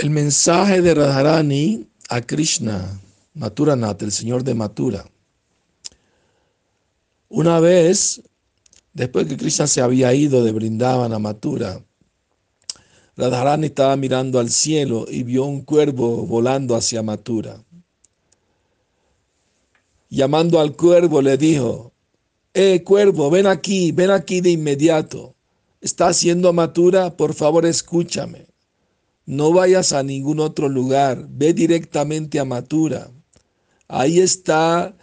El mensaje de Radharani a Krishna, Mathuranath, el señor de Mathura. Una vez, después que Krishna se había ido de Brindavan a Mathura, Radharani estaba mirando al cielo y vio un cuervo volando hacia Mathura. Llamando al cuervo le dijo, eh, cuervo, ven aquí, ven aquí de inmediato. ¿Está haciendo Mathura? Por favor, escúchame. No vayas a ningún otro lugar, ve directamente a Mathura. Ahí está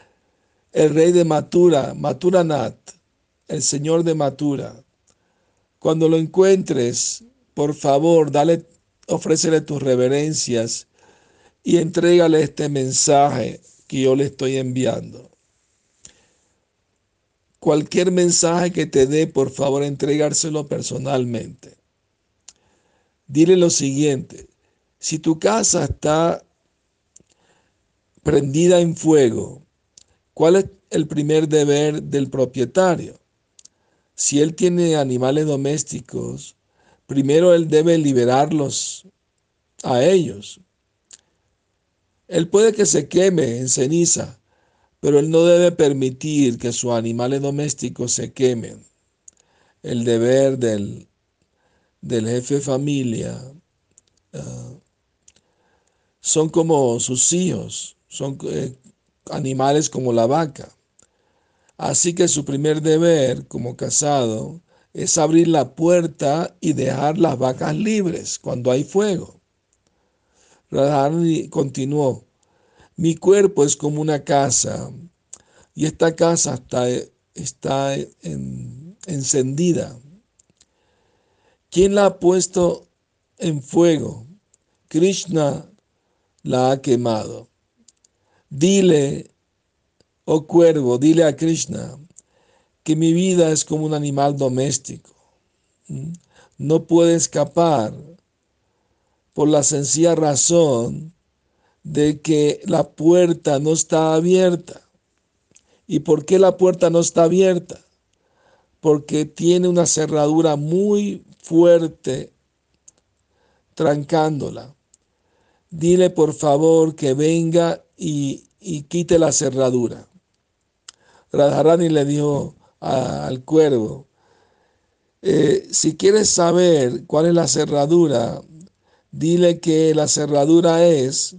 el rey de Mathura, Mathuranath, el señor de Mathura. Cuando lo encuentres, por favor, dale, ofrécele tus reverencias y entrégale este mensaje que yo le estoy enviando. Cualquier mensaje que te dé, por favor, entregárselo personalmente. Dile lo siguiente, si tu casa está prendida en fuego, ¿cuál es el primer deber del propietario? Si él tiene animales domésticos, primero él debe liberarlos a ellos. Él puede que se queme en ceniza, pero él no debe permitir que sus animales domésticos se quemen. El deber del del jefe de familia ah, son como sus hijos, son eh, animales como la vaca. Así que su primer deber como casado es abrir la puerta y dejar las vacas libres cuando hay fuego. Radharani continuó, mi cuerpo es como una casa y esta casa está, está encendida ¿Quién la ha puesto en fuego? Krishna la ha quemado. Dile, oh cuervo, dile a Krishna que mi vida es como un animal doméstico. ¿Mm? No puede escapar por la sencilla razón de que la puerta no está abierta. ¿Y por qué la puerta no está abierta? Porque tiene una cerradura muy fuerte, trancándola. Dile por favor que venga y, quite la cerradura. Radharani le dijo al cuervo, eh, si quieres saber cuál es la cerradura, dile que la cerradura es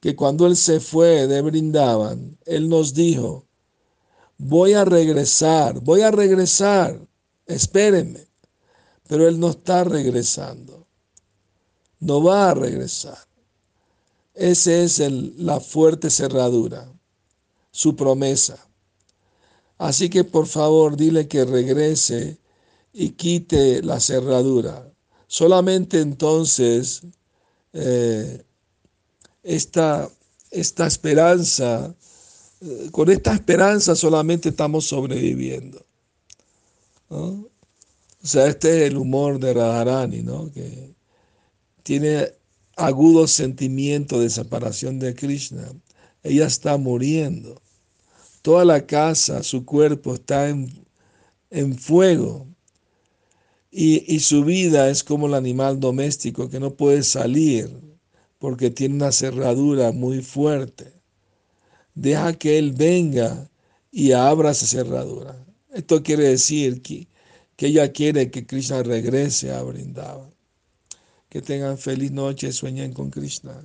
que cuando él se fue de Brindaban, él nos dijo, voy a regresar, voy a regresar, espérenme pero Él no está regresando. No va a regresar. Esa es la fuerte cerradura, su promesa. Así que por favor dile que regrese y quite la cerradura. Solamente entonces eh, esta, esta esperanza, con esta esperanza solamente estamos sobreviviendo. O sea, este es el humor de Radharani, ¿no? Que tiene agudos sentimientos de separación de Krishna. Ella está muriendo. Toda la casa, su cuerpo está en, fuego. Y, y, su vida es como el animal doméstico que no puede salir porque tiene una cerradura muy fuerte. Deja que Él venga y abra esa cerradura. Esto quiere decir que que ella quiere que Krishna regrese a Brindavan. Que tengan feliz noche, sueñen con Krishna.